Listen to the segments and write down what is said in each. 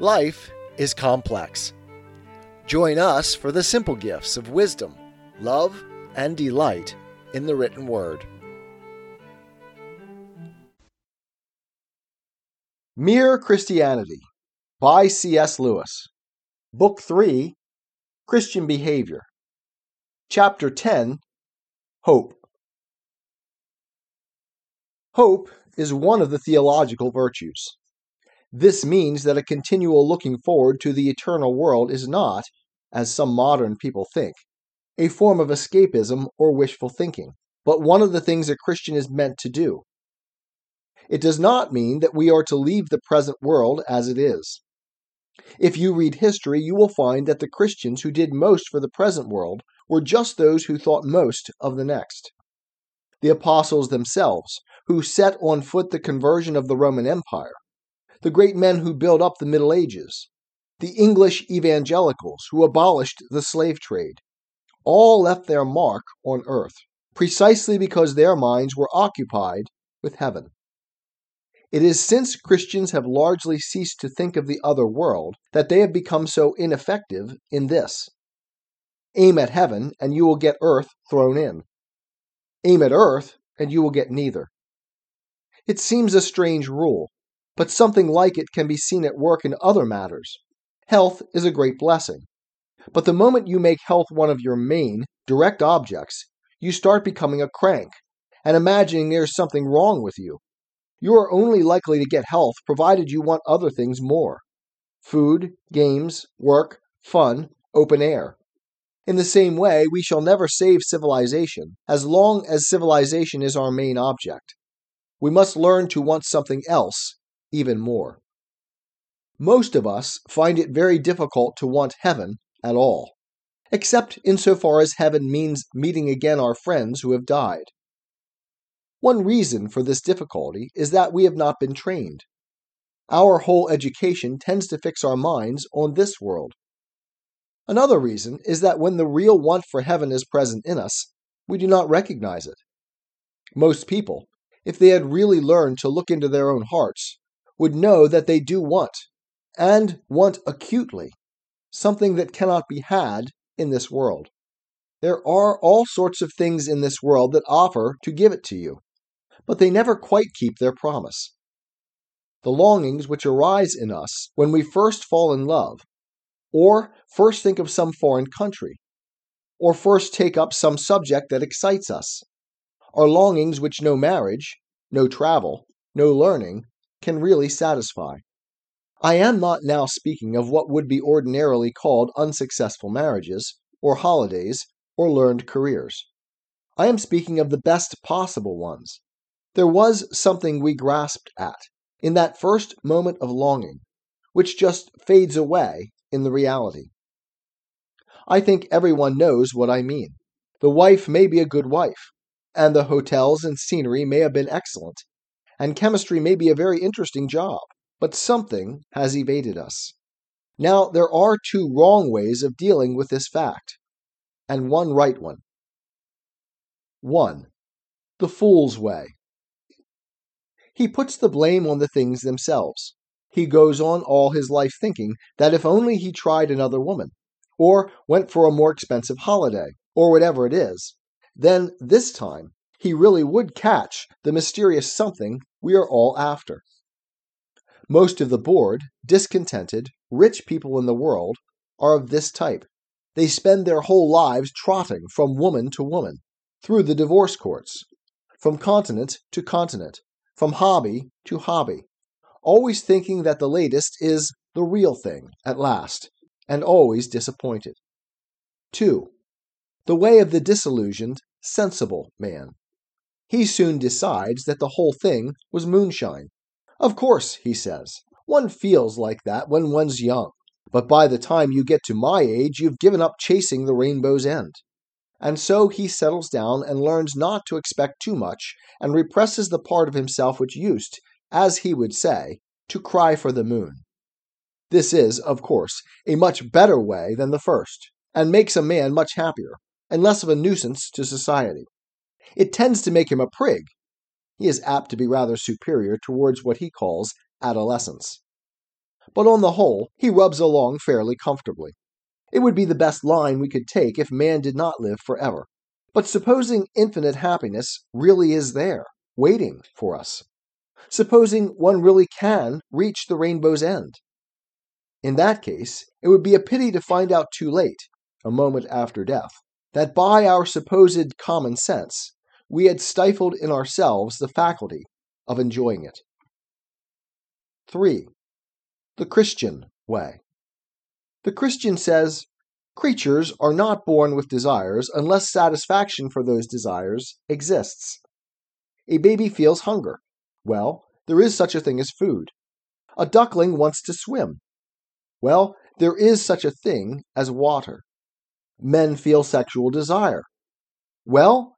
Life is complex. Join us for the simple gifts of wisdom, love, and delight in the written word. Mere Christianity by C.S. Lewis. Book 3 Christian Behavior. Chapter 10 Hope. Hope is one of the theological virtues. This means that a continual looking forward to the eternal world is not, as some modern people think, a form of escapism or wishful thinking, but one of the things a Christian is meant to do. It does not mean that we are to leave the present world as it is. If you read history, you will find that the Christians who did most for the present world were just those who thought most of the next. The apostles themselves, who set on foot the conversion of the Roman Empire, the great men who built up the Middle Ages, the English evangelicals who abolished the slave trade, all left their mark on earth, precisely because their minds were occupied with heaven. It is since Christians have largely ceased to think of the other world that they have become so ineffective in this. Aim at heaven, and you will get earth thrown in. Aim at earth, and you will get neither. It seems a strange rule, but something like it can be seen at work in other matters. Health is a great blessing. But the moment you make health one of your main, direct objects, you start becoming a crank and imagining there's something wrong with you. You are only likely to get health provided you want other things more food, games, work, fun, open air. In the same way, we shall never save civilization as long as civilization is our main object. We must learn to want something else even more. Most of us find it very difficult to want heaven at all, except insofar as heaven means meeting again our friends who have died. One reason for this difficulty is that we have not been trained. Our whole education tends to fix our minds on this world. Another reason is that when the real want for heaven is present in us, we do not recognize it. Most people, if they had really learned to look into their own hearts, would know that they do want, and want acutely, something that cannot be had in this world. There are all sorts of things in this world that offer to give it to you, but they never quite keep their promise. The longings which arise in us when we first fall in love, or first think of some foreign country, or first take up some subject that excites us, are longings which no marriage, no travel, no learning, can really satisfy. I am not now speaking of what would be ordinarily called unsuccessful marriages, or holidays, or learned careers. I am speaking of the best possible ones. There was something we grasped at in that first moment of longing, which just fades away in the reality. I think everyone knows what I mean. The wife may be a good wife, and the hotels and scenery may have been excellent, and chemistry may be a very interesting job, but something has evaded us. Now, there are two wrong ways of dealing with this fact, and one right one. 1. The fool's way. He puts the blame on the things themselves. He goes on all his life thinking that if only he tried another woman, or went for a more expensive holiday, or whatever it is, then this time he really would catch the mysterious something we are all after. Most of the bored, discontented, rich people in the world are of this type. They spend their whole lives trotting from woman to woman, through the divorce courts, from continent to continent, from hobby to hobby, always thinking that the latest is the real thing at last, and always disappointed. 2. The way of the disillusioned, sensible man. He soon decides that the whole thing was moonshine. Of course, he says, one feels like that when one's young, but by the time you get to my age, you've given up chasing the rainbow's end. And so he settles down and learns not to expect too much and represses the part of himself which used, as he would say, to cry for the moon. This is, of course, a much better way than the first, and makes a man much happier, and less of a nuisance to society. It tends to make him a prig. He is apt to be rather superior towards what he calls adolescence. but on the whole, he rubs along fairly comfortably. It would be the best line we could take if man did not live forever. But supposing infinite happiness really is there, waiting for us. Supposing one really can reach the rainbow's end. In that case, it would be a pity to find out too late, a moment after death, that by our supposed common sense, we had stifled in ourselves the faculty of enjoying it. 3. The Christian Way. The Christian says, Creatures are not born with desires unless satisfaction for those desires exists. A baby feels hunger. Well, there is such a thing as food. A duckling wants to swim. Well, there is such a thing as water. Men feel sexual desire. Well,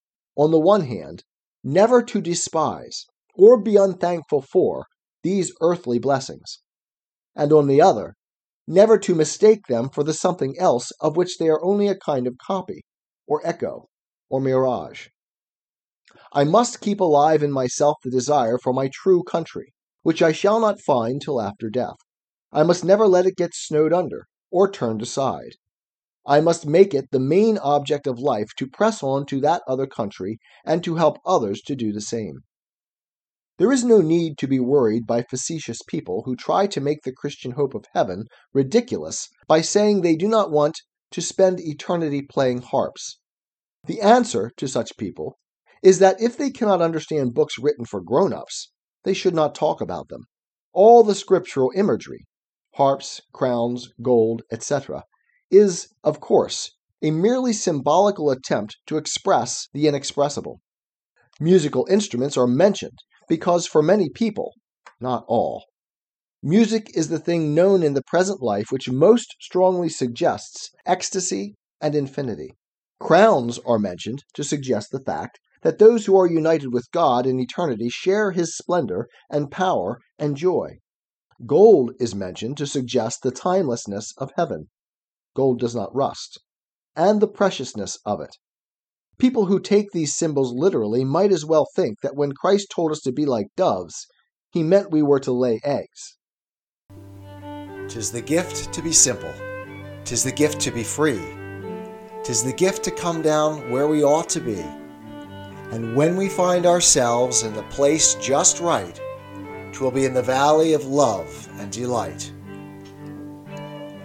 on the one hand, never to despise or be unthankful for these earthly blessings, and on the other, never to mistake them for the something else of which they are only a kind of copy, or echo, or mirage. I must keep alive in myself the desire for my true country, which I shall not find till after death. I must never let it get snowed under, or turned aside. I must make it the main object of life to press on to that other country and to help others to do the same. There is no need to be worried by facetious people who try to make the Christian hope of heaven ridiculous by saying they do not want to spend eternity playing harps. The answer to such people is that if they cannot understand books written for grown ups, they should not talk about them. All the scriptural imagery, harps, crowns, gold, etc., is, of course, a merely symbolical attempt to express the inexpressible. Musical instruments are mentioned because for many people, not all, music is the thing known in the present life which most strongly suggests ecstasy and infinity. Crowns are mentioned to suggest the fact that those who are united with God in eternity share his splendor and power and joy. Gold is mentioned to suggest the timelessness of heaven. Gold does not rust, and the preciousness of it. People who take these symbols literally might as well think that when Christ told us to be like doves, he meant we were to lay eggs. Tis the gift to be simple, tis the gift to be free, tis the gift to come down where we ought to be. And when we find ourselves in the place just right, twill be in the valley of love and delight.